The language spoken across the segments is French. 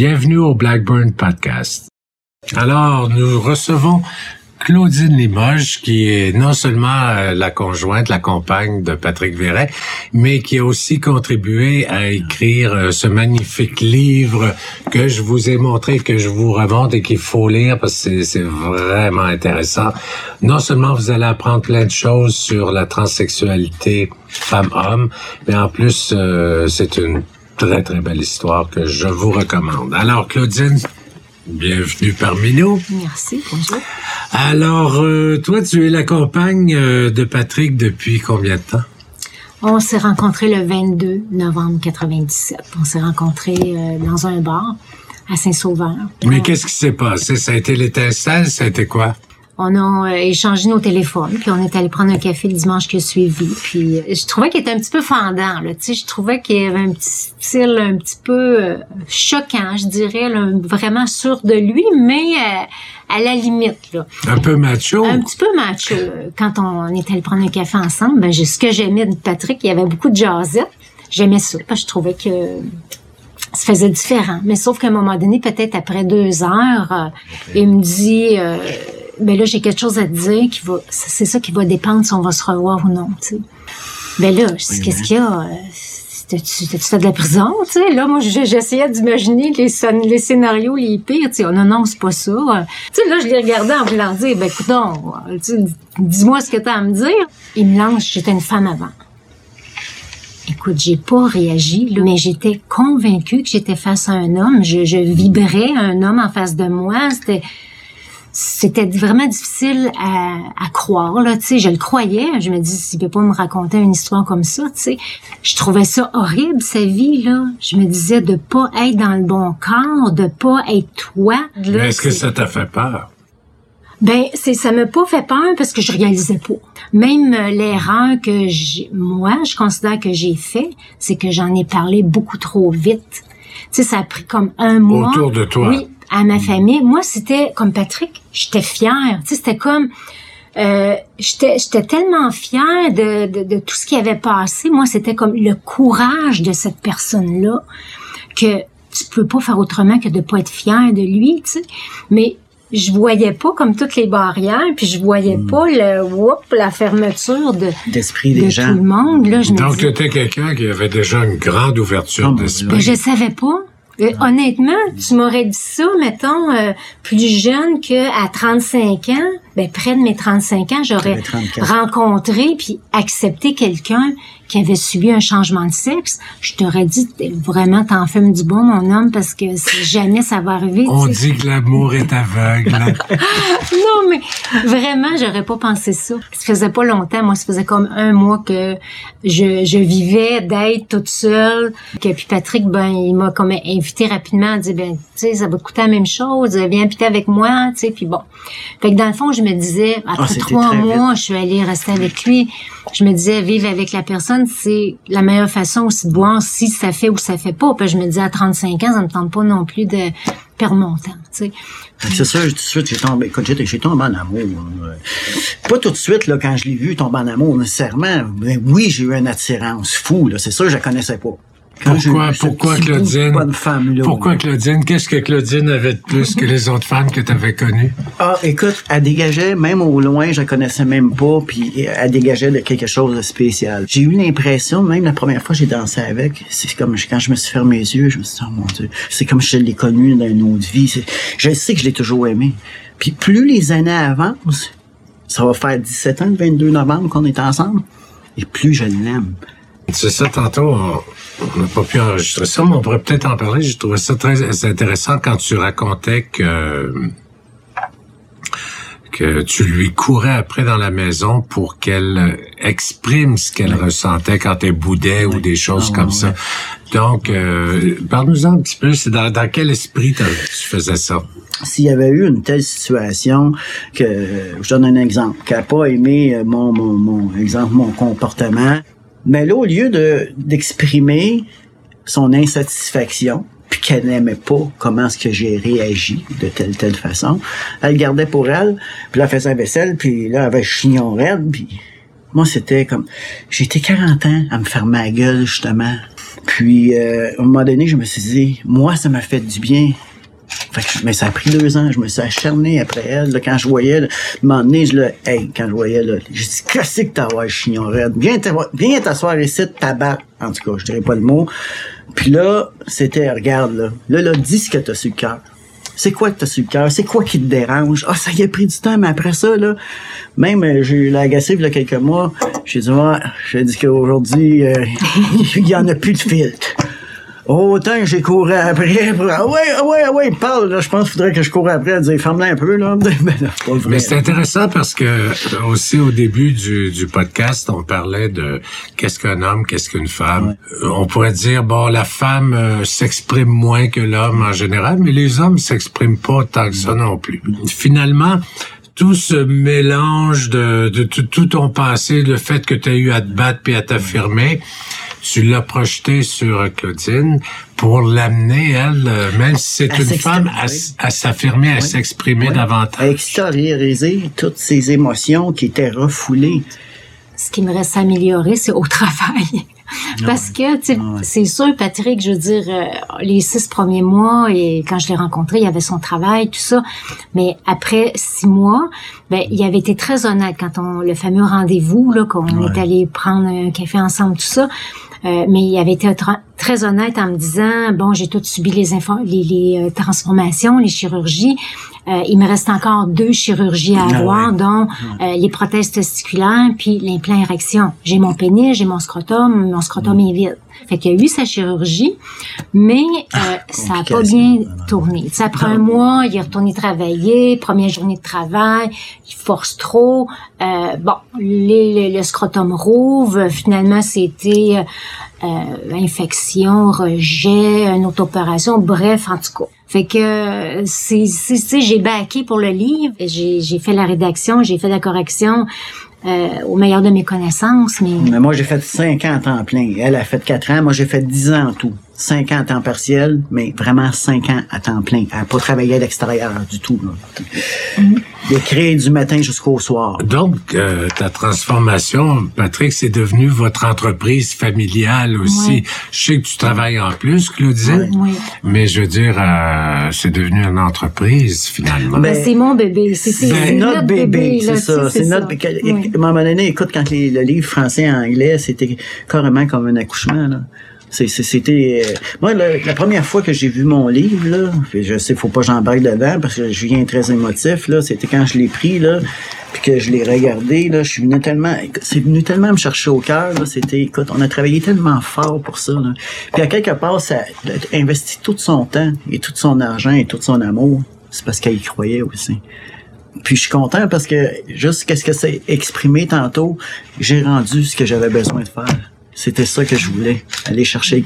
Bienvenue au Blackburn Podcast. Alors, nous recevons Claudine Limoges, qui est non seulement euh, la conjointe, la compagne de Patrick Verret, mais qui a aussi contribué à écrire euh, ce magnifique livre que je vous ai montré, que je vous remonte et qu'il faut lire parce que c'est vraiment intéressant. Non seulement vous allez apprendre plein de choses sur la transsexualité femme-homme, mais en plus, euh, c'est une très, très belle histoire que je vous recommande. Alors, Claudine, bienvenue parmi nous. Merci, bonjour. Alors, euh, toi, tu es la compagne euh, de Patrick depuis combien de temps? On s'est rencontrés le 22 novembre 97. On s'est rencontrés euh, dans un bar à Saint-Sauveur. Mais qu'est-ce qui s'est passé? Ça a été l'étincelle? Ça a été quoi? On a échangé nos téléphones, puis on est allé prendre un café le dimanche qui a suivi. Puis je trouvais qu'il était un petit peu fendant, là. Tu sais, je trouvais qu'il y avait un petit style un petit peu choquant, je dirais, vraiment sûr de lui, mais à la limite. Là. Un peu macho. Un petit peu macho. Quand on est allé prendre un café ensemble, ben, ce que j'aimais de Patrick, il y avait beaucoup de jazzette. J'aimais ça parce que je trouvais que ça faisait différent. Mais sauf qu'à un moment donné, peut-être après deux heures, euh, il me dit, euh, ben là, j'ai quelque chose à te dire qui va, c'est ça qui va dépendre si on va se revoir ou non, tu sais. Ben là, qu'est-ce qu'il y a? t'as-tu fait de la prison, tu sais? Là, moi, j'essayais d'imaginer les, les scénarios les pires, tu sais. Oh, non, non, c'est pas ça. Tu sais, là, je les regardais en voulant dire, ben, écoute, dis-moi ce que t'as à me dire. Il me lance, j'étais une femme avant. Écoute, j'ai pas réagi, là, mais j'étais convaincue que j'étais face à un homme. Je, je vibrais un homme en face de moi. C'était, c'était vraiment difficile à, à croire là tu sais. Je le croyais. Je me dis s'il peut pas me raconter une histoire comme ça tu sais. Je trouvais ça horrible sa vie là. Je me disais de pas être dans le bon corps de pas être toi mais est-ce que ça t'a fait peur? Ben c'est ça m'a pas fait peur parce que je réalisais pas. Même euh, l'erreur que j'ai moi je considère que j'ai fait c'est que j'en ai parlé beaucoup trop vite. Tu sais ça a pris comme un mois. Autour de toi. Oui à ma famille. Moi, c'était comme Patrick, j'étais fière. Tu sais, c'était comme euh, j'étais j'étais tellement fière de, de, de, tout ce qui avait passé. Moi, c'était comme le courage de cette personne-là que tu peux pas faire autrement que de pas être fière de lui, tu sais. Mais je voyais pas comme toutes les barrières, puis je voyais hmm. pas le whoop, la fermeture de d'esprit des gens. tout le monde. Là, je Donc, tu étais quelqu'un qui avait déjà une grande ouverture oh, d'esprit. Ben, je savais pas. Euh, honnêtement, tu m'aurais dit ça, mettons, euh, plus jeune que à 35 ans, ben près de mes 35 ans, j'aurais rencontré puis accepté quelqu'un qui avait subi un changement de sexe, je t'aurais dit vraiment t'en fumes du bon mon homme parce que si jamais ça va arriver. On dit que l'amour est aveugle. non mais vraiment j'aurais pas pensé ça. Ça faisait pas longtemps, moi ça faisait comme un mois que je, je vivais d'être toute seule. Que puis Patrick ben il m'a comme invité rapidement à dire ben tu sais ça va te coûter la même chose, viens habiter avec moi, tu sais puis bon. Fait que dans le fond je me disais après ah, trois mois je suis allée rester avec lui je me disais, vivre avec la personne, c'est la meilleure façon aussi de voir si ça fait ou ça fait pas. Puis je me disais, à 35 ans, ça me tente pas non plus de perdre mon temps, tu sais. C'est ça, tout de suite, j'ai tombé, j'ai tombé en amour. Pas tout de suite, là, quand je l'ai vu tomber en amour, nécessairement. Mais oui, j'ai eu une attirance fou, là. C'est ça, je la connaissais pas. Pourquoi, pourquoi Claudine? pourquoi Claudine? Qu'est-ce que Claudine avait de plus que les autres femmes que tu avais connues? Ah, écoute, elle dégageait, même au loin, je la connaissais même pas, puis elle dégageait de quelque chose de spécial. J'ai eu l'impression, même la première fois que j'ai dansé avec, c'est comme quand je me suis fermé les yeux, je me suis dit, oh mon Dieu, c'est comme si je l'ai connue dans une autre vie. Je sais que je l'ai toujours aimé. Puis plus les années avancent, ça va faire 17 ans, le 22 novembre qu'on est ensemble, et plus je l'aime. C'est ça, tantôt, on n'a pas pu enregistrer ça, mais on pourrait peut-être en parler. J'ai trouvé ça très intéressant quand tu racontais que que tu lui courais après dans la maison pour qu'elle exprime ce qu'elle ressentait quand elle boudait ou des choses ah, comme ça. Donc, euh, parle-nous un petit peu, c'est dans, quel esprit tu faisais ça? S'il y avait eu une telle situation que, je donne un exemple, qu'elle n'a pas aimé mon, mon, mon exemple, mon comportement, mais là, au lieu de d'exprimer son insatisfaction, puis qu'elle n'aimait pas comment est-ce que j'ai réagi de telle telle façon, elle gardait pour elle, puis elle faisait la vaisselle, puis là, elle avait chignon raide, puis moi, c'était comme... J'étais 40 ans à me faire ma gueule, justement, Puis, euh, à un moment donné, je me suis dit, moi, ça m'a fait du bien. Fait que, mais ça a pris deux ans. Je me suis acharné après elle. Là, quand je voyais, là, donné, je le, hey, quand je voyais, là, j'ai dit, qu'est-ce que t'as, chignon raide? Viens t'asseoir- viens t'asseoir ici, tabac. En tout cas, je dirais pas le mot. Puis là, c'était, regarde, là, là, là, dis ce que t'as sur le cœur. C'est quoi que t'as sur le cœur? C'est quoi qui te dérange? Ah, ça y a pris du temps, mais après ça, là, même, euh, j'ai eu l'agacé il y a quelques mois. J'ai dit, ouais, j'ai dit qu'aujourd'hui, euh, il y en a plus de filtre. Autant que j'ai couru après. pour- Ah ouais, ah ouais, ah ouais, parle, là, je pense qu'il faudrait que je cours après dire, ferme-la un peu, là. Mais c'est. Mais intéressant parce que euh, aussi au début du, du podcast, on parlait de qu'est-ce qu'un homme, qu'est-ce qu'une femme. Euh, On pourrait dire bon, la femme euh, s'exprime moins que l'homme en général, mais les hommes s'expriment pas tant que ça non plus. Finalement, tout ce mélange de, tout ton passé, le fait que tu as eu à te battre puis à t'affirmer, tu l'as projeté sur Claudine pour l'amener, elle, euh, même si c'est une femme, à, s'affirmer, à Oui. s'exprimer davantage. À extérioriser toutes ces émotions qui étaient refoulées. ce qui me reste à améliorer, c'est au travail. Parce que, tu sais, c'est sûr, Patrick, je veux dire, euh, les six premiers mois, et quand je l'ai rencontré, il avait son travail, tout ça. Mais après six mois, ben, il avait été très honnête quand on, le fameux rendez-vous, là, qu'on Ouais. est allé prendre un café ensemble, tout ça. Euh, mais il avait été très honnête en me disant, bon, j'ai tout subi les, les, les euh, transformations, les chirurgies. Euh, il me reste encore deux chirurgies à Ah avoir, ouais. dont euh, les prothèses testiculaires puis l'implant érection. J'ai mon pénis, j'ai mon scrotum, mon scrotum est vide. Fait qu'il y a eu sa chirurgie, mais euh, ça a pas bien tourné. Tu sais, après un mois, il est retourné travailler, première journée de travail, il force trop. Euh, bon, les- le, le scrotum rouvre. Finalement, c'était euh, infection, rejet, une autre opération, bref, en tout cas. Fait que euh, c'est j'ai baqué pour le livre, j'ai j'ai fait la rédaction, j'ai fait la correction euh, au meilleur de mes connaissances, mais Mais moi, j'ai fait 5 ans à temps plein. Elle a fait 4 ans. Moi, j'ai fait 10 ans en tout. 5 ans à temps partiel, mais vraiment 5 ans à temps plein. Elle n'a pas travaillé à l'extérieur du tout. Là. De créer du matin jusqu'au soir. Donc, euh, ta transformation, Patrick, c'est devenu votre entreprise familiale aussi. Je sais que tu travailles en plus, Claudine, oui. mais je veux dire, euh, c'est devenu une entreprise finalement. Ben, Ben, c'est mon bébé, c'est c'est notre bébé, là, c'est ça. C'est notre. Oui. À un moment donné, écoute, quand les- le livre français et anglais, c'était carrément comme un accouchement. Là. C'était. euh, moi, le- la première fois que j'ai vu mon livre, là, je sais, faut pas que j'embarque dedans parce que je viens très émotif. Là, c'était quand je l'ai pris là, puis que je l'ai regardé. Là, je suis venu tellement. C'est venu tellement me chercher au cœur. C'était. Écoute, on a travaillé tellement fort pour ça. Là. Puis à quelque part, ça a investi tout son temps et tout son argent et tout son amour. C'est parce qu'elle y croyait aussi. Puis je suis content parce que juste qu'est-ce que c'est exprimé tantôt, j'ai rendu ce que j'avais besoin de faire. C'était ça que je voulais, aller chercher.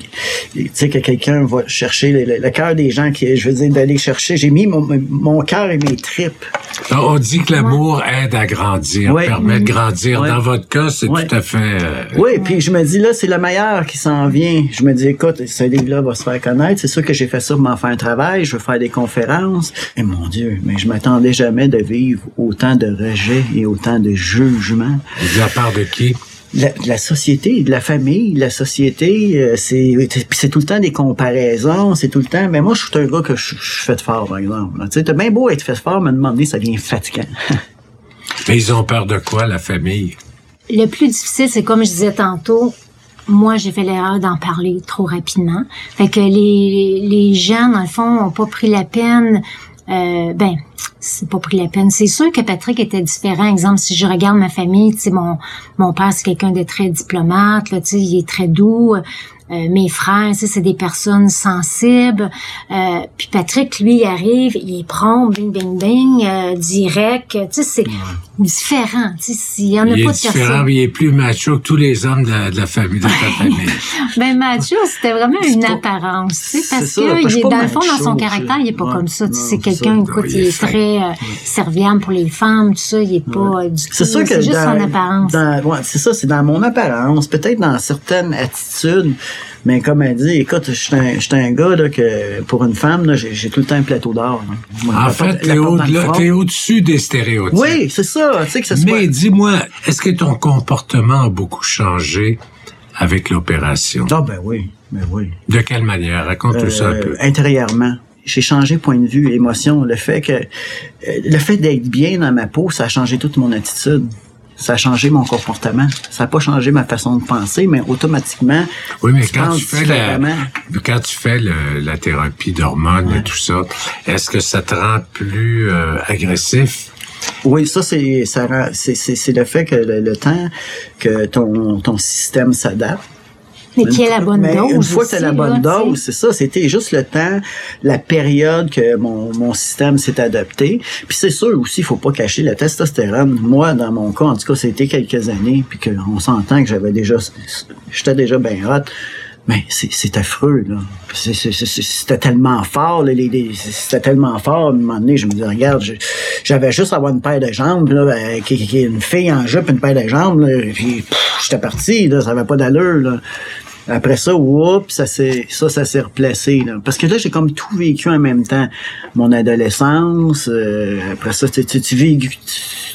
Tu sais que quelqu'un va chercher le, le- le cœur des gens qui, je veux dire, d'aller chercher. J'ai mis mon, mon cœur et mes tripes. Donc, on dit que l'amour aide à grandir, Ouais. permet de grandir. Ouais. Dans votre cas, c'est Ouais. tout à fait... euh, Oui, puis je me dis là, c'est le meilleur qui s'en vient. Je me dis, écoute, ce livre-là va se faire connaître. C'est sûr que j'ai fait ça pour m'en faire un travail. Je veux faire des conférences. Et mon Dieu, mais je m'attendais jamais de vivre autant de rejets et autant de jugements. de la part de qui? La, de la société, de la famille, de la société, euh, c'est c'est tout le temps des comparaisons, c'est tout le temps. Mais moi, je suis un gars que je, je suis fait fort, par exemple. Tu sais, t'as bien beau être fait fort, mais à un moment donné, ça devient fatigant. Mais ils ont peur de quoi, la famille? Le plus difficile, c'est comme je disais tantôt, moi, j'ai fait l'erreur d'en parler trop rapidement. Fait que les, les gens, dans le fond, ont pas pris la peine. Euh, ben, c'est pas pris la peine. C'est sûr que Patrick était différent. Exemple, si je regarde ma famille, tu sais, mon, mon père, c'est quelqu'un de très diplomate, là, tu sais, il est très doux. Euh, mes frères, tu sais, c'est des personnes sensibles. Euh, puis Patrick, lui, il arrive, il est prompt, bing, bing, bing, euh, direct. Tu sais, c'est différent. Tu sais, il y en a Il pas est de différent, personne. mais il est plus macho que tous les hommes de, la- de la famille, de ta famille. Ben Mathieu, c'était vraiment une pas- apparence, tu sais, parce ça, que il est dans le fond dans macho, son caractère, il est pas Ouais, comme ça. Tu sais, quelqu'un, écoute, Il est très euh, serviable pour les femmes, tout ça, il est pas euh, du tout. C'est sûr que c'est juste dans, son apparence. c'est ça, c'est dans mon apparence, peut-être dans certaines attitudes, mais comme elle dit, écoute, je suis un, un gars là, que pour une femme, j'ai, tout le temps un plateau d'or. Moi, En fait, t'es au-dessus des stéréotypes. Oui, c'est ça, que. Mais dis-moi, est-ce que ton comportement a beaucoup changé avec l'opération? Ah ben oui. Mais oui. De quelle manière? Raconte-nous ça un Euh, peu. intérieurement. J'ai changé point de vue, émotion. Le fait que, euh, le fait d'être bien dans ma peau, ça a changé toute mon attitude. Ça a changé mon comportement. Ça n'a pas changé ma façon de penser, mais automatiquement. Oui, mais quand tu fais la, quand tu fais le- la thérapie d'hormones et tout ça, est-ce que ça te rend plus euh, agressif? Oui, ça c'est ça rend- c'est c'est c'est le fait que le, le temps que ton ton système s'adapte. Mais qui est la bonne Mais dose. Une fois que tu as aussi, la bonne là, dose, c'est ça, c'était juste le temps, la période que mon, mon système s'est adapté. Puis c'est sûr aussi, il faut pas cacher la testostérone. Moi, dans mon cas, en tout cas, c'était quelques années, puis qu'on s'entend que j'avais déjà, j'étais déjà bien hot. Mais c'est affreux, là. C'était tellement fort, là, c'était tellement fort. À un moment donné, je me dis, regarde, j'avais juste à avoir une paire de jambes, là, euh, qui, qui- une fille en jupe, une paire de jambes, là, puis j'étais parti, là, ça avait pas d'allure, là. Après ça, oups, ça s'est, ça, ça s'est replacé, là. Parce que là, j'ai comme tout vécu en même temps. Mon adolescence, euh, après ça, tu, tu, tu vis, tu,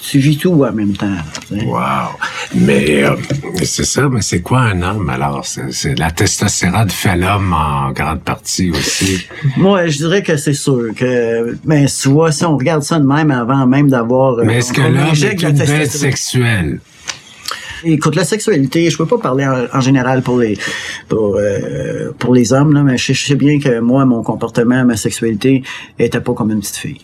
tu vis tout en même temps. Wow. Mais euh, c'est ça, mais c'est quoi un homme alors? C'est la testostérone fait l'homme en grande partie aussi. Moi, je dirais que c'est sûr que, mais tu vois, si on regarde ça de même avant même d'avoir. euh, Mais est-ce que l'homme est une bête sexuelle? Écoute, la sexualité, je peux pas parler en, en général pour les pour euh, pour les hommes là, mais je, sais bien que moi, mon comportement, ma sexualité était pas comme une petite fille.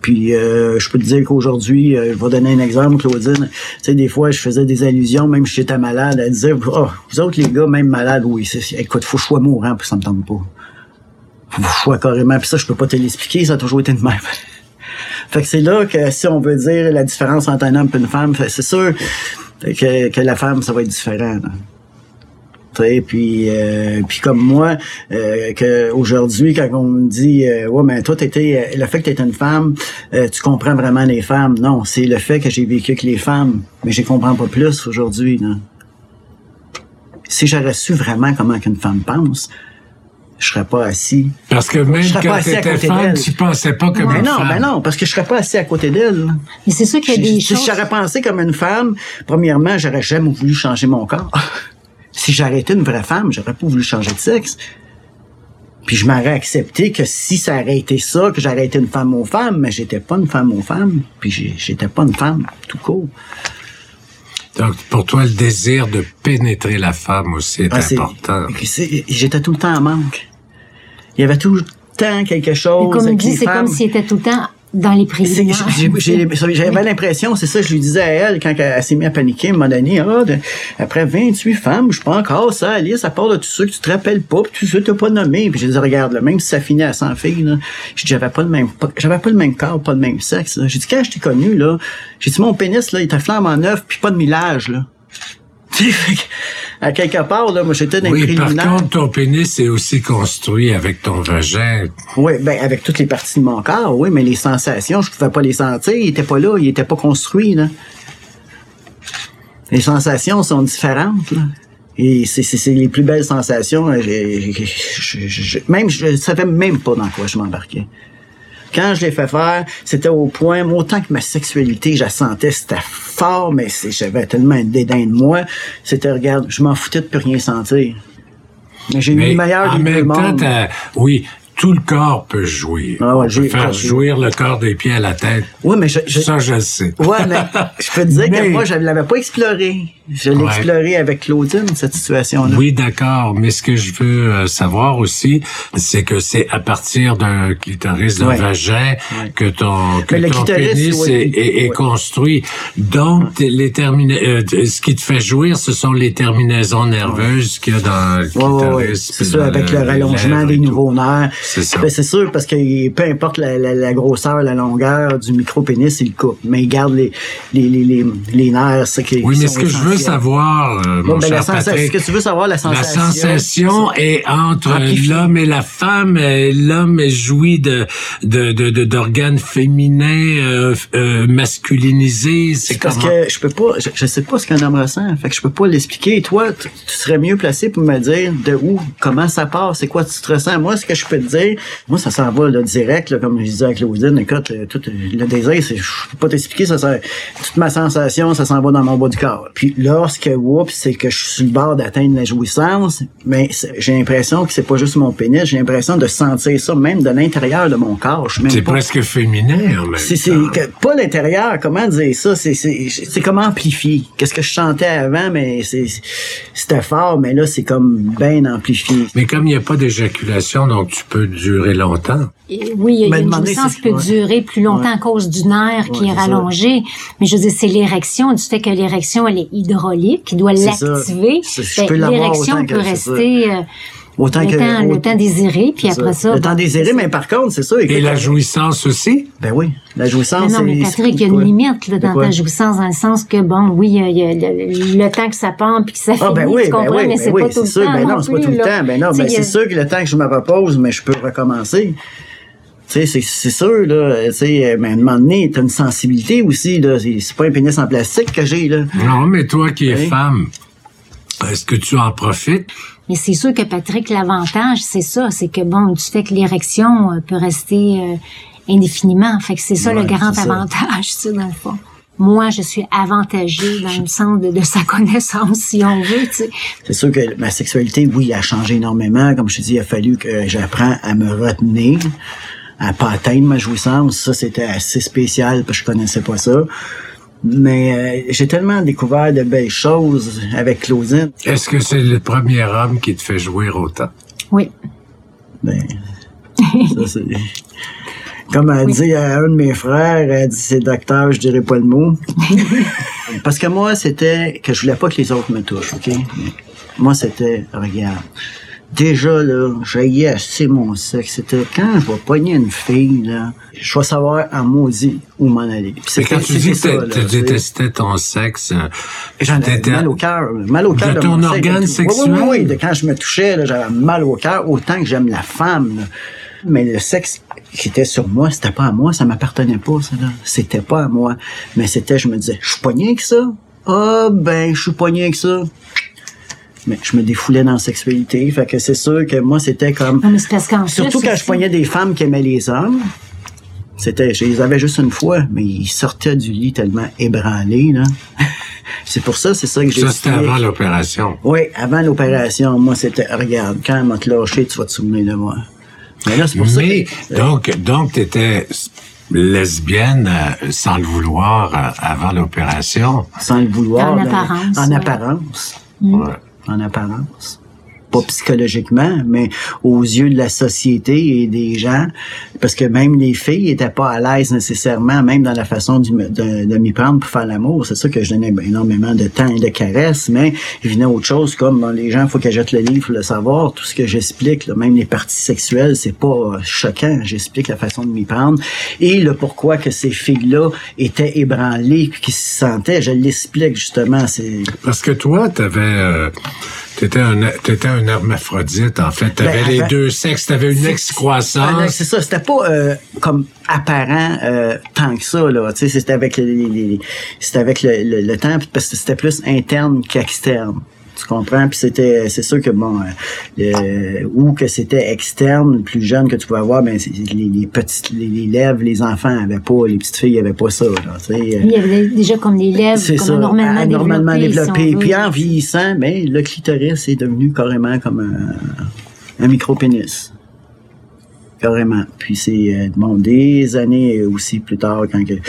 Puis euh, je peux te dire qu'aujourd'hui, euh, je vais donner un exemple, Claudine. Tu sais, des fois, je faisais des allusions, même si j'étais malade, elle disait Oh, vous autres les gars, même malades, oui, écoute, faut que je sois mourant, puis ça me tente pas. Faut que je carrément, puis ça, je peux pas te l'expliquer, ça a toujours été de même. Fait que c'est là que si on veut dire la différence entre un homme et une femme, c'est sûr que, que la femme, ça va être différent. là. Puis, euh, puis comme moi, euh, que aujourd'hui, quand on me dit euh, Ouais, mais toi, t'étais. Le fait que tu une femme, euh, tu comprends vraiment les femmes. Non, c'est le fait que j'ai vécu avec les femmes, mais je comprends pas plus aujourd'hui. Si j'aurais su vraiment comment qu'une femme pense, je serais pas assis. Parce que même Je quand t'étais côté femme, tu pensais pas comme Mais une non, femme. ben non, parce que je serais pas assis à côté d'elle. Mais c'est sûr qu'il y a des Si choses. j'aurais pensé comme une femme, premièrement, j'aurais jamais voulu changer mon corps. si j'aurais été une vraie femme, j'aurais pas voulu changer de sexe. Puis je m'aurais accepté que si ça aurait été ça, que j'aurais été une femme aux femmes, mais j'étais pas une femme aux femmes, puis j'étais pas une femme tout court. Donc, pour toi, le désir de pénétrer la femme aussi est Ah, important. J'étais tout le temps en manque. Il y avait tout le temps quelque chose. Comme il dit, c'est comme s'il était tout le temps dans les préliminaires. j'ai- J'avais l'impression, c'est ça, je lui disais à elle quand elle, elle s'est mise à paniquer, elle m'a donné, ah, de- après 28 femmes, je suis pas encore ça, Alice, à part de tout ça que tu te rappelles pas, puis tout ça, t'as pas nommé. Puis j'ai dit, regarde, là, même si ça finit à 100 filles, là, j'ai dit, j'avais pas le même, j'avais pas le même corps, pas le même sexe. J'ai dit, quand je t'ai connu, là, j'ai dit, mon pénis, là, il était flamme en neuf, puis pas de millage, là. Tu sais, fait que, à quelque part, là, moi, j'étais dans Oui, par contre, ton pénis est aussi construit avec ton vagin. Oui, ben avec toutes les parties de mon corps, oui, mais les sensations, je pouvais pas les sentir. Il était pas là, il était pas construit, là. Les sensations sont différentes, là. Et c'est, les plus belles sensations. J'ai- j'ai- même, je savais même pas dans quoi je m'embarquais. Quand je l'ai fait faire, c'était au point, moi, autant que ma sexualité, je la sentais, c'était fort, mais c'est, j'avais tellement un dédain de moi. C'était, regarde, je m'en foutais de plus rien sentir. Mais j'ai eu le meilleur deux même temps, oui, tout le corps peut jouir. Ah ouais, On peut faire jouir le corps des pieds à la tête. Oui, mais je, je- Ça, je le sais. Ouais, mais je peux te dire Mais- que moi, je ne l'avais pas exploré. Je l'ai Ouais. exploré avec Claudine, cette situation-là. Oui, d'accord. Mais ce que je veux euh, savoir aussi, c'est que c'est à partir d'un clitoris, d'un Ouais. vagin, que ton, que ton pénis est, est- est construit. Donc, les termina- euh, ce qui te fait jouir, ce sont les terminaisons nerveuses qu'il y a dans le clitoris. C'est ça, avec le rallongement des nouveaux nerfs. C'est ça. Ben, c'est sûr, parce que peu importe la, la- la grosseur, la longueur du micro-pénis, il coupe. Mais il garde les, les, les, les, les nerfs, qui Oui, mais ce que je veux. Savoir, euh, Bon, mon ben, la cher sensation, Patrick, ce que tu veux savoir, la La sensation? sensation est entre l'homme et la femme. L'homme jouit de de de de- d'organes féminins euh, euh, masculinisés. C'est parce que je peux pas, je, je sais pas ce qu'un homme ressent. Fait que je peux pas l'expliquer. Toi, tu, tu serais mieux placé pour me dire de où, comment ça part, c'est quoi tu te ressens. Moi, ce que je peux te dire, moi, ça s'en va là, direct, là, comme je disais à Claudine. Écoute, euh, tout le désir, je peux pas t'expliquer, ça, ça, toute ma sensation, ça s'en va dans mon bas du corps. Puis lorsque, oups, c'est que je suis sur le bord d'atteindre la jouissance, mais j'ai l'impression que c'est pas juste mon pénis, j'ai l'impression de sentir ça même de l'intérieur de mon corps. C'est pas- presque féminin, en même c'est, pas l'intérieur, comment dire ça? C'est, comme amplifié. Qu'est-ce que je chantais avant, mais c'est, c'était fort, mais là, c'est comme bien amplifié. Mais comme il n'y a pas d'éjaculation, donc tu peux durer longtemps. Et oui, il y a, Ben, une jouissance qui peut ouais. durer plus longtemps Ouais. à cause du nerf qui est ça. rallongé. Mais je veux dire, c'est l'érection, du fait que l'érection, elle est hydraulique, qui doit ça. l'activer. Ben, l'érection peut ça. rester euh, Autant le, que, temps, le temps désiré, puis après ça... Le temps bon, désiré, mais par contre, c'est ça. Et la jouissance aussi? Ben oui, la Mais jouissance. non, mais c'est- Patrick, il y a une limite là, dans ta jouissance, dans le sens que, bon, oui, il y a, il y a le, le temps que ça part puis que ça Ah finit, ben oui, tu ben oui, mais ben c'est oui, pas tout c'est le sûr. temps Ben non, non c'est pas tout le temps. Ben non, ben c'est sûr que le temps que je me repose, mais je peux recommencer. Tu sais, c'est, c'est sûr, là, tu sais, mais à un moment donné, t'as une sensibilité aussi, là. C'est, pas un pénis en plastique que j'ai, là. Non, mais toi qui es Oui. femme, est-ce que tu en profites? Mais c'est sûr que Patrick, l'avantage, c'est ça, c'est que bon, du fait que l'érection euh, peut rester euh, indéfiniment. Fait que c'est ça Ouais, le grand avantage, ça, dans le fond. Moi, je suis avantagée dans le sens de, de sa connaissance, si on veut, tu sais. C'est sûr que ma sexualité, oui, a changé énormément. Comme je te dis, il a fallu que j'apprenne à me retenir, à pas atteindre ma jouissance. Ça, c'était assez spécial parce que je connaissais pas ça. Mais euh, j'ai tellement découvert de belles choses avec Claudine. Est-ce que c'est le premier homme qui te fait jouir autant? Oui. Ben, ça, c'est... Comme elle dit à un de mes frères, elle dit c'est docteur, je dirais pas le mot. Parce que moi, c'était que je voulais pas que les autres me touchent, OK? Moi, c'était, regarde, déjà, là, j'aillais assez mon sexe. C'était quand je vais pogner une fille, là, je vais savoir en maudit où m'en aller. Puis quand tu dis que tu détestais ton sexe, J'en avais mal au cœur, mal au cœur De ton sexe, organe sexuel? Oui, oui, oui, de quand je me touchais, là, j'avais mal au cœur, autant que j'aime la femme. là. Mais le sexe qui était sur moi, c'était pas à moi, ça m'appartenait pas, ça, là. C'était pas à moi. Mais c'était, je me disais, je suis pogné avec ça? Ah, ben, je suis pogné avec ça. Mais je me défoulais dans la sexualité, fait que c'est sûr que moi, c'était comme... Non, mais c'est parce qu'en Surtout quand je pognais des femmes qui aimaient les hommes. C'était, je les avais juste une fois, mais ils sortaient du lit tellement ébranlés, là. c'est pour ça, c'est ça que j'ai ça c'était avant l'opération. Oui, avant l'opération, moi, c'était, regarde, quand elle m'a te lâché, tu vas te souvenir de moi. Mais là, c'est pour ça que... donc, donc, t'étais lesbienne euh, sans le vouloir euh, avant l'opération. Sans le vouloir. En là, apparence, En ouais. apparence. Ouais. En apparence. Pas psychologiquement, mais aux yeux de la société et des gens. Parce que même les filles étaient pas à l'aise nécessairement, même dans la façon de, m'y prendre pour faire l'amour. C'est ça que je donnais énormément de temps et de caresses, mais il venait autre chose comme les gens, faut qu'elles jettent le livre pour le savoir. Tout ce que j'explique, même les parties sexuelles, c'est pas choquant. J'explique la façon de m'y prendre. Et le pourquoi que ces filles-là étaient ébranlées puis qui se sentaient, je l'explique justement. Parce que toi, t'avais, euh, t'étais un, t'étais un hermaphrodite, en fait. T'avais Ben, les deux sexes, t'avais une Ah non, excroissance. c'est ça. C'était pas euh, comme apparent euh, tant que ça là. Tu sais, c'était avec les, les- avec le, le, le temps parce que c'était plus interne qu'externe. Tu comprends? Puis c'était, c'est sûr que bon, euh, euh, ou que c'était externe, plus jeune que tu pouvais avoir, ben c'est- les, les petites, les, les lèvres, les enfants avaient pas, les petites filles avaient pas ça. Là, euh, Il y avait déjà comme les lèvres, comme ça, normalement, anormalement développées. développé. si Puis en vieillissant, mais le clitoris est devenu carrément comme un, un micro-pénis. Carrément. Puis c'est euh, bon, des années aussi plus tard, quand il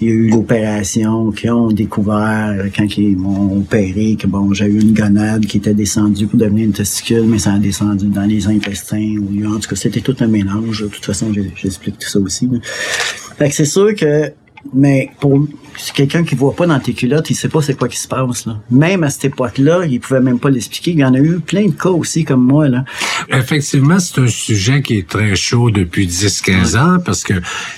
y a eu l'opération, qu'ils ont découvert, euh, quand ils m'ont opéré, que bon, j'ai eu une gonade qui était descendue pour devenir une testicule, mais ça a descendu dans les intestins. Ou, en tout cas, c'était tout un mélange. De toute façon, j'explique tout ça aussi. Fait que c'est sûr que, mais pour c'est quelqu'un qui voit pas dans tes culottes, il sait pas c'est quoi qui se passe là. Même à cette époque-là, il pouvait même pas l'expliquer. Il y en a eu plein de cas aussi comme moi là. Effectivement, c'est un sujet qui est très chaud depuis 10-15 ans parce que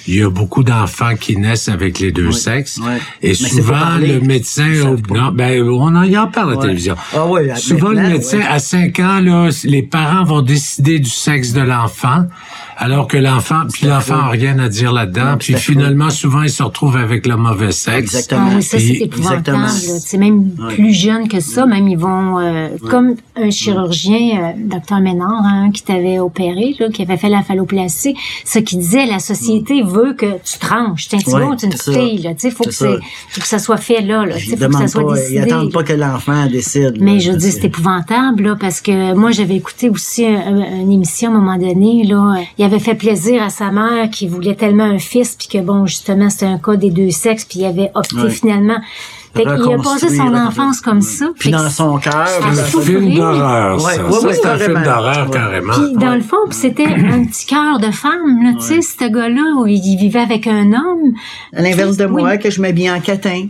il y a beaucoup d'enfants qui naissent avec les deux Ouais, sexes. ouais. Et Mais souvent, le médecin, non, ben, on en, y en parle à la télévision. Ah Souvent, le médecin, à 5 ans, là, les parents vont décider du sexe de l'enfant Alors que l'enfant, puis l'enfant a rien à dire là-dedans, puis finalement, souvent, il se retrouve avec le mauvais sexe. Exactement. Ah oui, ça, c'est épouvantable. C'est même Ouais. plus jeune que ça. Même ils vont, euh, comme un chirurgien, euh, docteur Ménard, hein, qui t'avait opéré, là, qui avait fait la phalloplastie, ce qu'il disait, la société veut que tu tranches. T'es un petit Ouais, gars, t'es une c'est petite ça. fille, là. Tu sais, faut que C'est ça. faut que ça soit fait là, là. Tu faut que ça soit pas, décidé. ils attendent pas que l'enfant décide. là, Mais je dis, c'est épouvantable, là, parce que moi, j'avais écouté aussi un- un- une émission à un moment donné, là. Il avait fait plaisir à sa mère qui voulait tellement un fils, puis que bon, justement, c'était un cas des deux sexes, puis il avait opté Ouais. finalement. Fait qu'il a passé son enfance comme ça. Puis dans son cœur, C'est un film d'horreur, Ouais, ça. ouais, Ça, ouais, c'est un film d'horreur, Ouais. carrément. Puis dans le fond, c'était un petit cœur de femme, là, tu sais, ce gars-là, où il vivait avec un homme. À l'inverse de Oui. moi, que je m'habille en catin.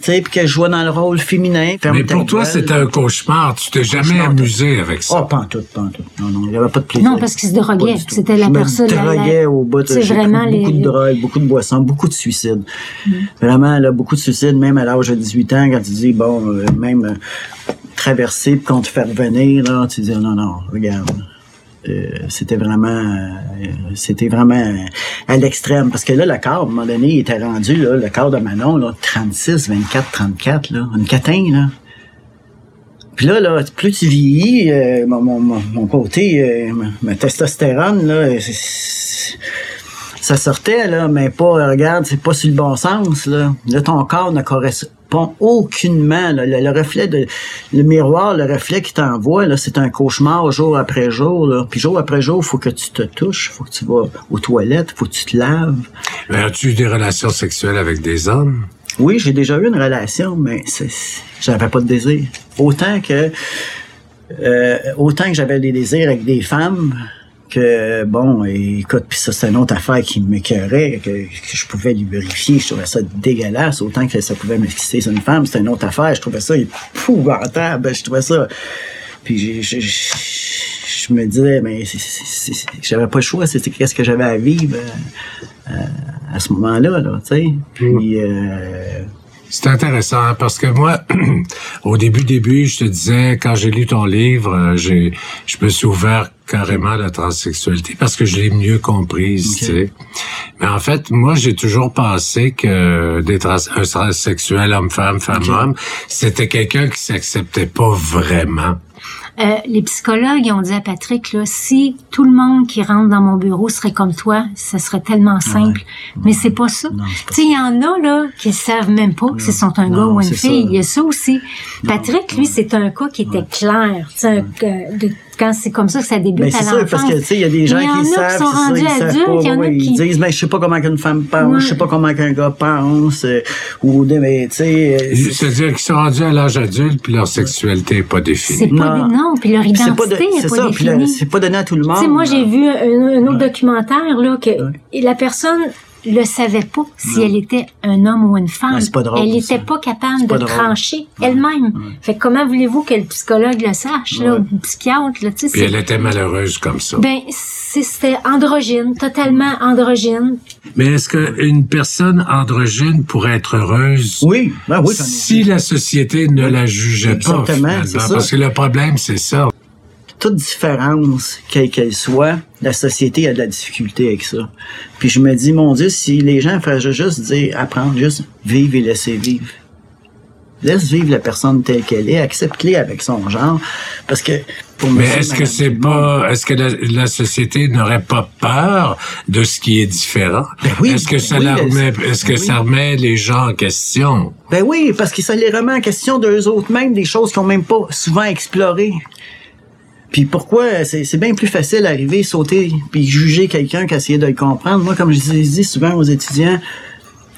Tu sais, puis que je joue dans le rôle féminin. Mais pour toi, c'était un cauchemar. Tu t'es jamais amusé avec Oh, ça. pas en tout, pas en tout. Non, non, il n'y avait pas de plaisir. Non, parce qu'il se droguait. C'était la Je me personne- la- la- droguais au bout de C'est vraiment beaucoup les- de drogue, beaucoup de boissons, beaucoup de suicides. Mm. Vraiment, là, beaucoup de suicides, même à l'âge de 18 ans, quand tu dis, bon, euh, même euh, traverser, puis qu'on te fait revenir, là, tu dis, non, non, regarde. Euh, c'était vraiment euh, c'était vraiment à l'extrême parce que là le corps à un moment donné il était rendu là le corps de Manon là 36 24 34 là une catin là puis là, là, plus tu vieillis, euh, mon, mon, mon, côté, ma, testostérone, là, ça sortait, là, mais pas, regarde, c'est pas sur le bon sens, là. Ton corps ne correspond aucunement, là. Le, le reflet de, le miroir, le reflet qui t'envoie, là, c'est un cauchemar jour après jour, là. Puis jour après jour, faut que tu te touches, faut que tu vas aux toilettes, faut que tu te laves. Mais as-tu eu des relations sexuelles avec des hommes? Oui, j'ai déjà eu une relation, mais c'est- j'avais pas de désir. Autant que euh, autant que j'avais des désirs avec des femmes que bon, écoute, puis ça c'est une autre affaire qui m'écœurait, que, que je pouvais lui vérifier, je trouvais ça dégueulasse, autant que ça pouvait me fixer sur une femme, c'était une autre affaire, je trouvais ça épouvantable, je trouvais ça. Puis j'ai- j'ai- je me disais, mais j'avais pas le choix, c'était qu'est-ce que j'avais à vivre euh, euh, à ce moment-là, là, tu sais. Puis euh, C'est intéressant parce que moi, au début, début, je te disais, quand j'ai lu ton livre, euh, j'ai, je me suis ouvert carrément à la transsexualité parce que je l'ai mieux comprise, tu sais. Mais en fait, moi, j'ai toujours pensé que des trans, un transsexuel homme-femme, femme-homme, c'était quelqu'un qui s'acceptait pas vraiment. Euh, les psychologues ont dit à Patrick, là, si tout le monde qui rentre dans mon bureau serait comme toi, ça serait tellement simple. Mais c'est pas ça. Tu il y en a là qui savent même pas si sont un Non, gars ou une fille. ça. Il y a ça aussi. Patrick, lui, c'est un cas qui était clair. Un cas de- quand c'est comme ça que ça débute Ben, à c'est l'enfance. sûr, parce que, tu sais, il y a des gens Mais il y en qui a savent, qui sont c'est ça, rendus ils savent adultes, il y en a ouais, qui- Ils disent, ben, je sais pas comment qu'une femme pense, Ouais. je sais pas comment qu'un gars pense, euh, ou, mais, tu sais, euh, c'est- C'est-à-dire qu'ils sont rendus à l'âge adulte puis leur sexualité est pas définie. C'est pas Non. non, puis leur c'est identité pas, de- n'est c'est pas ça, définie. c'est pas donné à tout le monde. Tu sais, moi, j'ai vu un, un autre Ouais. documentaire, là, que et la personne le savait pas si Non. elle était un homme ou une femme. Pas drôle, elle n'était pas capable pas de drôle. trancher elle-même. Fait que comment voulez-vous que le psychologue le sache, là, Ouais. ou le psychiatre, là, tu sais, Puis c'est- elle était malheureuse comme ça. ben, c'était androgyne, totalement androgyne. Mais est-ce qu'une personne androgyne pourrait être heureuse Oui, ben oui, si la société ne la jugeait pas, Exactement, finalement? c'est ça. Parce que le problème, c'est ça. Toute différence, quelle qu'elle soit, la société a de la difficulté avec ça. Puis je me dis, mon Dieu, si les gens feraient juste dire, apprendre, juste vivre et laisser vivre. Laisse vivre la personne telle qu'elle est, accepte-les avec son genre, parce que pour Mais est-ce que c'est pas, est-ce que la, la société n'aurait pas peur de ce qui est différent? Ben oui, est-ce que ça oui, la elle- remet, est-ce que oui. ça remet les gens en question? Ben oui, parce que ça les remet en question d'eux autres même, des choses qu'ils ont même pas souvent explorées. Puis pourquoi c'est c'est bien plus facile d'arriver, sauter, puis juger quelqu'un qu'essayer de le comprendre. Moi, comme je dis souvent aux étudiants,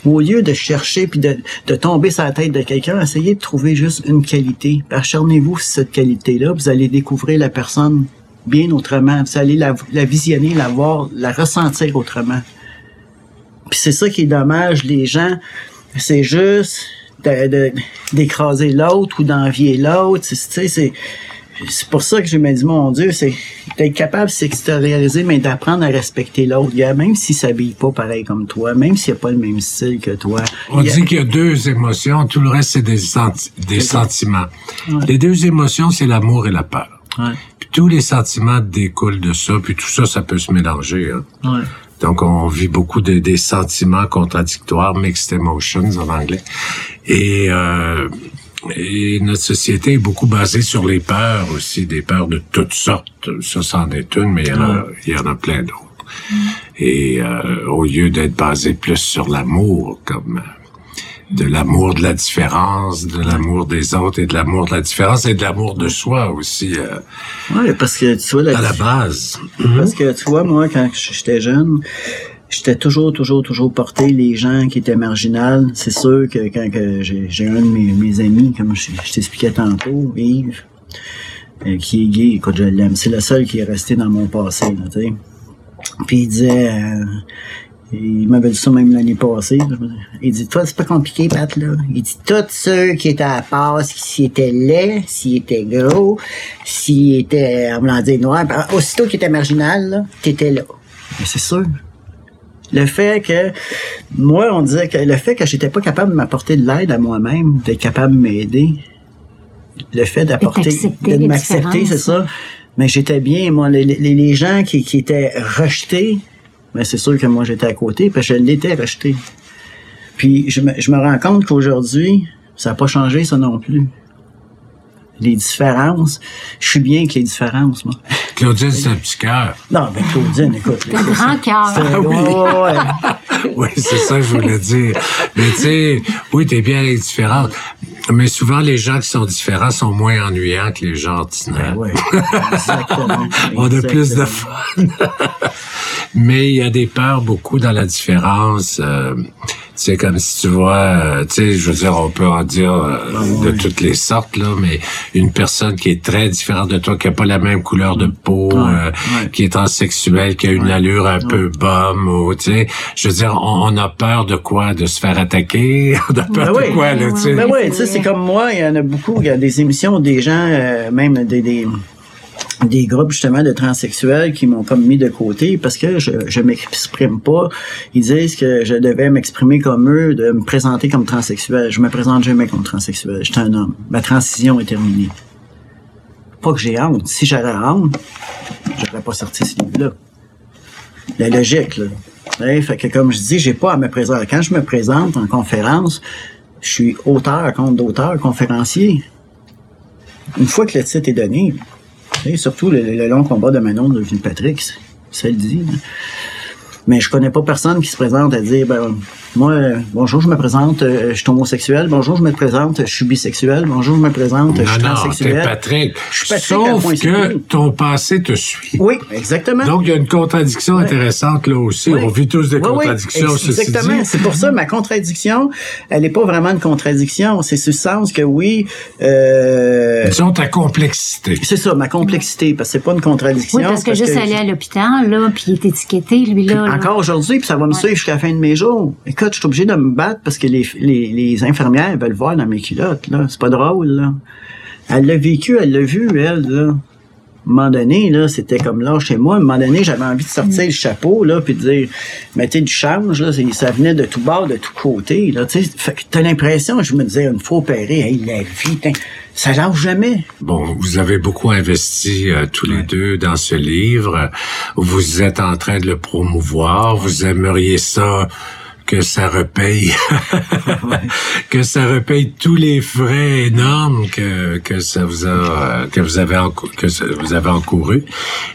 au lieu de chercher puis de, de tomber sur la tête de quelqu'un, essayez de trouver juste une qualité. Acharnez-vous sur cette qualité-là, vous allez découvrir la personne bien autrement. Vous allez la, la visionner, la voir, la ressentir autrement. Puis c'est ça qui est dommage, les gens, c'est juste d'écraser l'autre ou d'envier l'autre. Tu sais, c'est c'est pour ça que je me dis, mon Dieu, c'est d'être capable de s'extérioriser, mais d'apprendre à respecter l'autre gars, même s'il s'habille pas pareil comme toi, même s'il a pas le même style que toi. On a- dit qu'il y a deux émotions, tout le reste, c'est des, senti- des sentiments. Les deux émotions, c'est l'amour et la peur. Ouais. Puis tous les sentiments découlent de ça, puis tout ça, ça peut se mélanger. Hein. Ouais. Donc, on vit beaucoup de, des sentiments contradictoires, mixed emotions en anglais. Et, euh, et notre société est beaucoup basée sur les peurs aussi, des peurs de toutes sortes. Ça, c'en est une, mais il y en a, il y en a plein d'autres. Et euh, au lieu d'être basé plus sur l'amour, comme de l'amour de la différence, de l'amour des autres et de l'amour de la différence et de l'amour de soi aussi euh, Ouais, parce que tu vois, la, à la base. parce que tu vois, moi, quand j'étais jeune, j'étais toujours, toujours, toujours porté les gens qui étaient marginales. C'est sûr que quand que j'ai un de mes, amis, comme je, t'expliquais tantôt, Yves, euh, qui est gay, écoute, je l'aime. C'est le seul qui est resté dans mon passé, tu sais. Puis il disait, euh, il m'avait dit ça même l'année passée. Il dit, toi, c'est pas compliqué, Pat, là. Il dit, tous ceux qui étaient à passe, s'ils étaient laids, s'ils étaient gros, s'ils étaient, on va dire, noirs, aussitôt qu'ils étaient marginal, là, t'étais là. Mais c'est sûr. Le fait que, moi, on disait que le fait que j'étais pas capable de m'apporter de l'aide à moi-même, d'être capable de m'aider, le fait d'apporter, de m'accepter, c'est ça. Mais j'étais bien, moi, les, les, les gens qui, qui étaient rejetés, mais c'est sûr que moi j'étais à côté, parce que je l'étais rejeté. Puis je me, je me rends compte qu'aujourd'hui, ça n'a pas changé ça non plus. Les différences, je suis bien avec les différences, moi. Claudine, c'est un petit cœur. Non, ben Claudine, écoute. Un grand cœur. ouais, ouais. Oui, c'est ça que je voulais dire. Mais tu sais, oui, t'es bien avec les différentes. Mais souvent, les gens qui sont différents sont moins ennuyants que les gens ordinaires. Ben exactement. On a plus de fun. Mais il y a des peurs beaucoup dans la différence. Euh, c'est comme si tu vois, euh, tu sais, je veux dire, on peut en dire euh, de toutes les sortes, là, mais une personne qui est très différente de toi, qui a pas la même couleur de peau, euh, qui est transsexuel, qui a une allure un peu bombe, ou, tu sais, je veux dire, on, on a peur de quoi? De se faire attaquer? On a peur Ben de oui. quoi, là, tu sais? Ben Oui, tu sais, c'est comme moi, il y en a beaucoup, il y a des émissions des gens, euh, même des, des, des groupes justement de transsexuels qui m'ont comme mis de côté parce que je, je m'exprime pas. Ils disent que je devais m'exprimer comme eux, de me présenter comme transsexuel. Je me présente jamais comme transsexuel. J'étais un homme. Ma transition est terminée. Pas que j'ai honte. Si j'avais honte, j'aurais pas sorti ce livre-là. La logique, là. Fait que comme je dis, j'ai pas à me présenter. Quand je me présente en conférence, je suis auteur, compte d'auteur, conférencier. Une fois que le titre est donné, surtout le, long combat de Manon de Patrick, ça le dit. Mais je connais pas personne qui se présente à dire ben moi euh, bonjour je me présente euh, je suis homosexuel bonjour je me présente je suis bisexuel bonjour je me présente je Non, suis non, transsexuel Patrick. Je suis Patrick, Sauf que ton passé te suit. oui exactement Donc, il y a une contradiction intéressante là aussi. Oui. On vit tous des Oui, oui, contradictions, ceci Exactement. C'est pour ça, ma contradiction, elle n'est pas vraiment une contradiction. C'est ce sens que oui, euh, Disons ta complexité. c'est ça, ma complexité, parce que c'est pas une contradiction. Oui, parce que juste aller à l'hôpital, là, puis il est étiqueté, lui, là. là. Encore aujourd'hui, puis ça va me suivre jusqu'à la fin de mes jours. Écoute, je suis obligé de me battre parce que les, les, les infirmières veulent voir dans mes culottes, là. C'est pas drôle, là. Elle l'a vécu, elle l'a vu, elle, là. À un moment donné, là, c'était comme là chez moi. À un moment donné, j'avais envie de sortir le chapeau, là, puis de dire, mettez du change, là. Ça venait de tout bord, de tout côté, là. Tu sais, fait que t'as l'impression, je me disais, une fois opéré, hey, la vie, ça lâche jamais. Bon, vous avez beaucoup investi euh, tous les deux dans ce livre. Vous êtes en train de le promouvoir. Vous aimeriez ça que ça repaye, que ça repaye tous les frais énormes que que ça vous a que vous avez que vous avez encouru.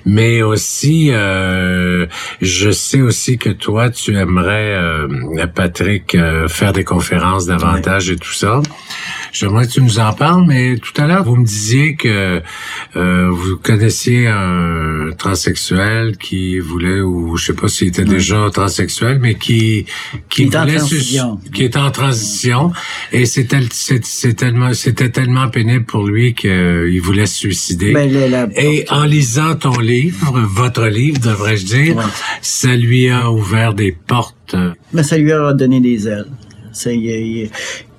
Mais aussi, euh, je sais aussi que toi, tu aimerais, euh, Patrick, euh, faire des conférences davantage et tout ça. J'aimerais que tu nous en parles, mais tout à l'heure, vous me disiez que euh, vous connaissiez un transsexuel qui voulait, ou je sais pas s'il était déjà transsexuel, mais qui qui est voulait se- transition. qui est en transition, et c'était c'est- tellement c'était tellement pénible pour lui qu'il voulait se suicider. Ben, la- la- Et en lisant ton livre, votre livre, devrais-je dire, Ouais. ça lui a ouvert des portes. Mais ça lui a donné des ailes.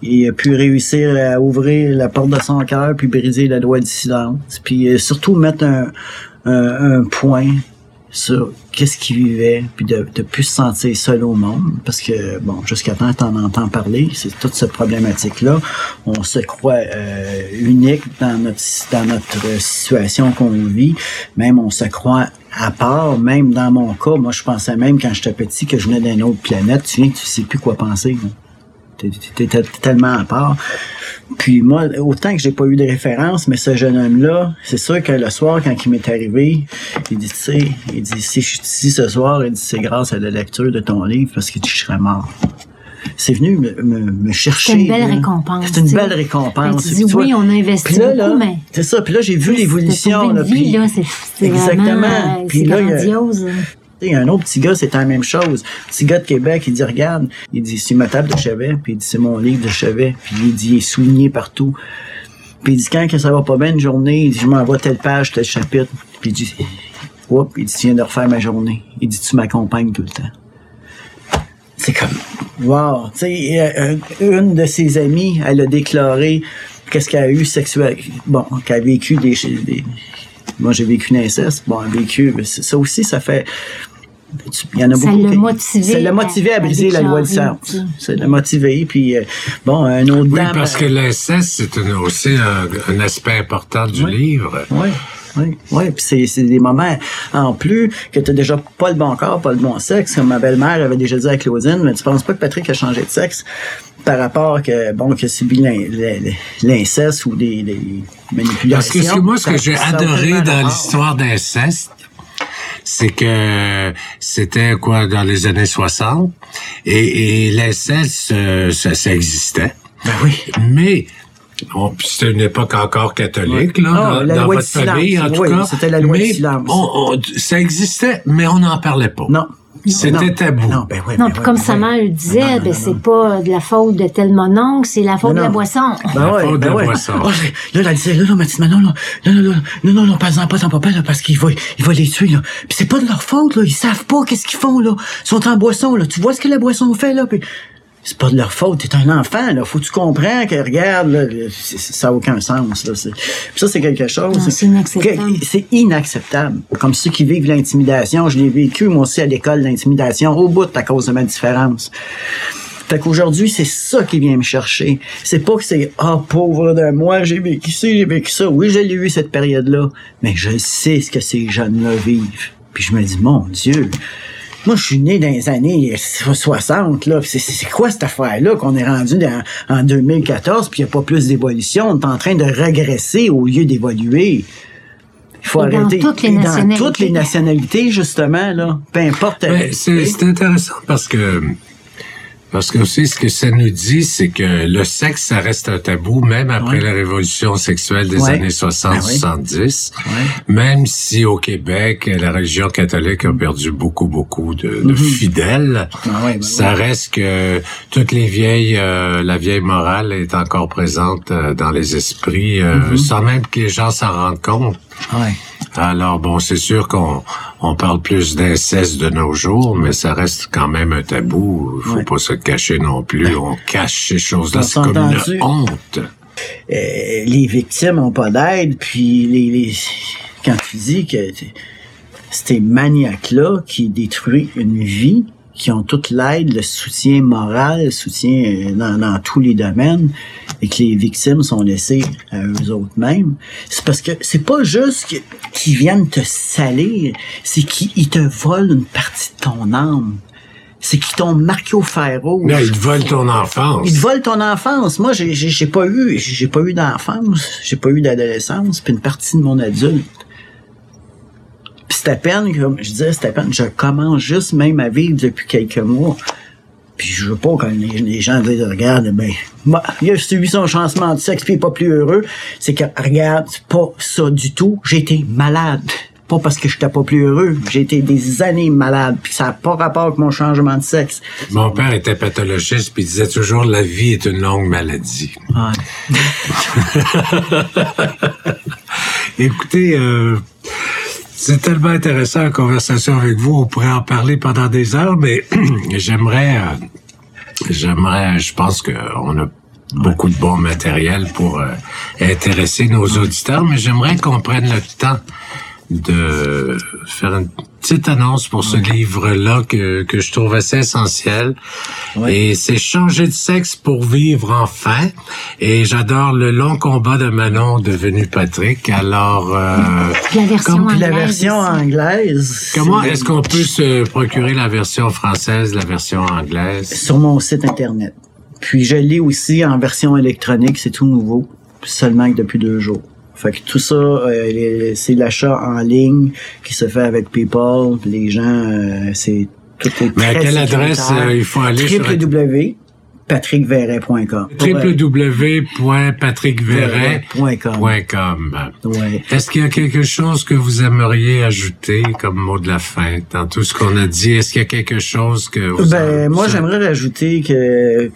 Il, a- pu réussir à ouvrir la porte de son cœur, puis briser la loi du silence, puis euh, surtout mettre un, point sur qu'est-ce qu'il vivait, puis de, de plus se sentir seul au monde, parce que, bon, jusqu'à temps, t'en entends parler, c'est toute cette problématique-là. On se croit euh, unique dans notre, dans notre situation qu'on vit, même on se croit à part, même dans mon cas, moi je pensais même quand j'étais petit que je venais d'une autre planète, tu viens, tu sais plus quoi penser. T'es tellement à part. Puis moi, autant que j'ai pas eu de référence, mais ce jeune homme-là, c'est sûr que le soir, quand il m'est arrivé, il dit, tu sais, il dit, si je suis ici ce soir, il dit, c'est grâce à la lecture de ton livre parce que je serais mort. C'est venu me, me, me chercher. C'est une belle récompense. C'est une belle récompense. Tu dis, oui, on a investi Puis là, là, beaucoup, mais... C'est ça. Puis là, j'ai vu l'évolution. C'est Exactement. euh, Puis là, il y a- grandiose. Sais, un autre petit gars, c'est la même chose. Petit gars de Québec, il dit, regarde, il dit, c'est ma table de chevet, puis il dit, c'est mon livre de chevet, puis il dit, il est souligné partout. Puis il dit, quand que ça va pas bien une journée, il dit, je m'envoie telle page, tel chapitre. Puis il dit, Oups, il dit, tu viens de refaire ma journée. Il dit, tu m'accompagnes tout le temps. C'est comme, wow. Tu sais, euh, une de ses amies, elle a déclaré qu'est-ce qu'elle a eu sexuel. Bon, qu'elle a vécu des, des moi j'ai vécu l'inceste. Bon, elle a vécu, mais ça aussi, ça fait. Il y en a Ça beaucoup. l'a qui- motivé Ça l'a motivé à, briser la loi du sais. Ça l'a motivé. Puis, euh, bon, un autre Oui, dame, parce que l'inceste, c'est un- aussi un, un aspect important du Oui. livre. Oui, oui, oui. Puis c'est, c'est des moments, en plus, que tu déjà pas le bon corps, pas le bon sexe. Comme ma belle-mère avait déjà dit à Claudine, mais tu penses pas que Patrick a changé de sexe par rapport que, bon, que l'in- l'inceste ou des, des manipulations. Parce que c'est moi, ce que j'ai adoré dans l'histoire d'inceste, c'est que c'était quoi dans les années 60 et, et l'inceste ça, ça existait Ben oui. mais bon, puis c'était une époque encore catholique là Ah, dans, loi votre silence. famille en tout Oui, cas c'était la loi mais silence. on- on- ça existait mais on n'en parlait pas Non. C'était Non. tabou. Non, ben oui, Non, ben comme ben sa mère le disait, Non, non, ben non, c'est non. pas de la faute de tel mononcle, c'est la faute de la non. boisson. Ben La ouais, faute de ben la ouais. boisson. Oh, là, là, elle disait, là, là, là, non, non, non, non, non, non, pas-en pas ton papa, là, parce qu'il va, il va les tuer, là. Puis c'est pas de leur faute, là, ils savent pas qu'est-ce qu'ils font, là. Ils sont en boisson, là. Tu vois ce que la boisson fait, là, puis c'est pas de leur faute, t'es un enfant, là. Faut que tu comprends que, regarde, là, ça a aucun sens, là. Puis ça, c'est quelque chose. C'est inacceptable. C'est inacceptable. Comme ceux qui vivent l'intimidation, je l'ai vécu, moi aussi, à l'école, l'intimidation, au bout, à cause de ma différence. Fait qu'aujourd'hui, c'est ça qui vient me chercher. C'est pas que c'est Ah, pauvre de moi, j'ai vécu ça, j'ai vécu ça. Oui, je l'ai eu cette période-là. Mais je sais ce que ces jeunes-là vivent. Puis je me dis, mon Dieu. Moi, je suis né dans les années 60, là. C'est, c'est quoi cette affaire-là qu'on est rendu dans- en 2014 puis il n'y a pas plus d'évolution? On est en train de régresser au lieu d'évoluer. Il faut Et dans arrêter. toutes les Et dans nationalités. toutes les nationalités, justement, là. Peu importe. C'est c'est intéressant parce que parce que aussi ce que ça nous dit, c'est que le sexe, ça reste un tabou, même après Ouais. la révolution sexuelle des Ouais. années 60-70. Ouais. Même si au Québec, la religion catholique a perdu beaucoup, beaucoup de, de fidèles, Ah ouais, ben ça reste que toutes les vieilles, euh, la vieille morale est encore présente euh, dans les esprits, euh, Mm-hmm. sans même que les gens s'en rendent compte. Ouais. Alors bon, c'est sûr qu'on on parle plus d'inceste de nos jours, mais ça reste quand même un tabou. Faut Ouais. pas se cacher non plus. On cache ces choses-là. C'est comme une honte. Euh, les victimes ont pas d'aide, puis les, les- quand tu dis que t- ces maniaques-là qui détruisent une vie, qui ont toute l'aide, le soutien moral, le soutien euh, dans, dans tous les domaines, et que les victimes sont laissées à eux autres mêmes, c'est parce que c'est pas juste qu'ils viennent te salir, c'est qu'ils te volent une partie de ton âme. C'est qu'ils t'ont marqué au fer rouge. Non, ils te volent ton enfance. Ils te volent ton enfance. Moi, j'ai pas eu, j'ai pas eu d'enfance, j'ai pas eu d'adolescence, puis une partie de mon adulte. C'est à peine, comme je disais, c'est à peine, je commence juste même à vivre depuis quelques mois. Puis je veux pas que les, les gens disent, regarde, ben, bah, il a subi son changement de sexe, puis il est pas plus heureux. C'est que, regarde, c'est pas ça du tout. J'ai été malade. Pas parce que j'étais pas plus heureux. J'ai été des années malade, puis ça a pas rapport avec mon changement de sexe. Mon père était pathologiste puis il disait toujours la vie est une longue maladie. Ouais. Écoutez, euh, c'est tellement intéressant la conversation avec vous. On pourrait en parler pendant des heures, mais j'aimerais, euh, j'aimerais, je pense qu'on a beaucoup de bon matériel pour euh, intéresser nos auditeurs, mais j'aimerais qu'on prenne le temps de faire une petite annonce pour ce livre-là que, que je trouve assez essentiel. Et c'est Changer de sexe pour vivre enfin. Et j'adore le long combat de Manon devenu Patrick. Alors, euh, La version Comme puis la anglaise version anglaise. comment est-ce qu'on peut se procurer la version française, la version anglaise? Sur mon site internet. Puis je l'ai aussi en version électronique, c'est tout nouveau, seulement que depuis deux jours. Fait que tout ça, euh, c'est l'achat en ligne qui se fait avec PayPal. Les gens, euh, c'est tout est Mais à quelle adresse euh, il faut aller sur www.patrickverret.com. www.patrickverret.com. Ouais. Est-ce qu'il y a quelque chose que vous aimeriez ajouter comme mot de la fin dans tout ce qu'on a dit? Est-ce qu'il y a quelque chose que vous Ben, moi, j'aimerais rajouter que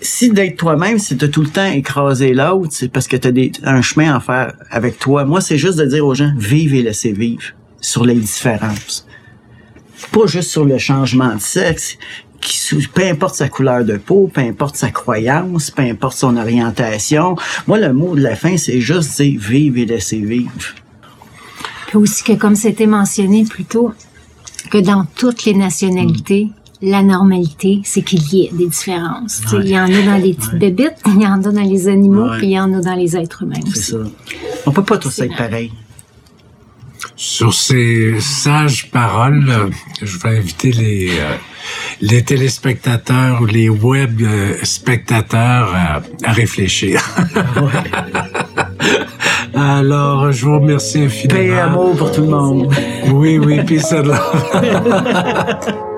si d'être toi-même, si t'as tout le temps écrasé l'autre, c'est parce que t'as des, un chemin à faire avec toi. Moi, c'est juste de dire aux gens, vive et laissez vivre sur les différences. Pas juste sur le changement de sexe, qui, peu importe sa couleur de peau, peu importe sa croyance, peu importe son orientation. Moi, le mot de la fin, c'est juste dire vive et laissez vivre. Puis aussi que, comme c'était mentionné plus tôt, que dans toutes les nationalités, la normalité, c'est qu'il y ait des différences. Il y en a dans les petites bébites, il y en a dans les animaux, Ouais. puis il y en a dans les êtres humains aussi. ça. On peut pas tous être pareils. Sur ces sages paroles, euh, je vais inviter les, euh, les téléspectateurs ou les web euh, spectateurs à, à réfléchir. Alors, je vous remercie Paix et infiniment. amour pour tout le monde. Oui, oui, peace and love.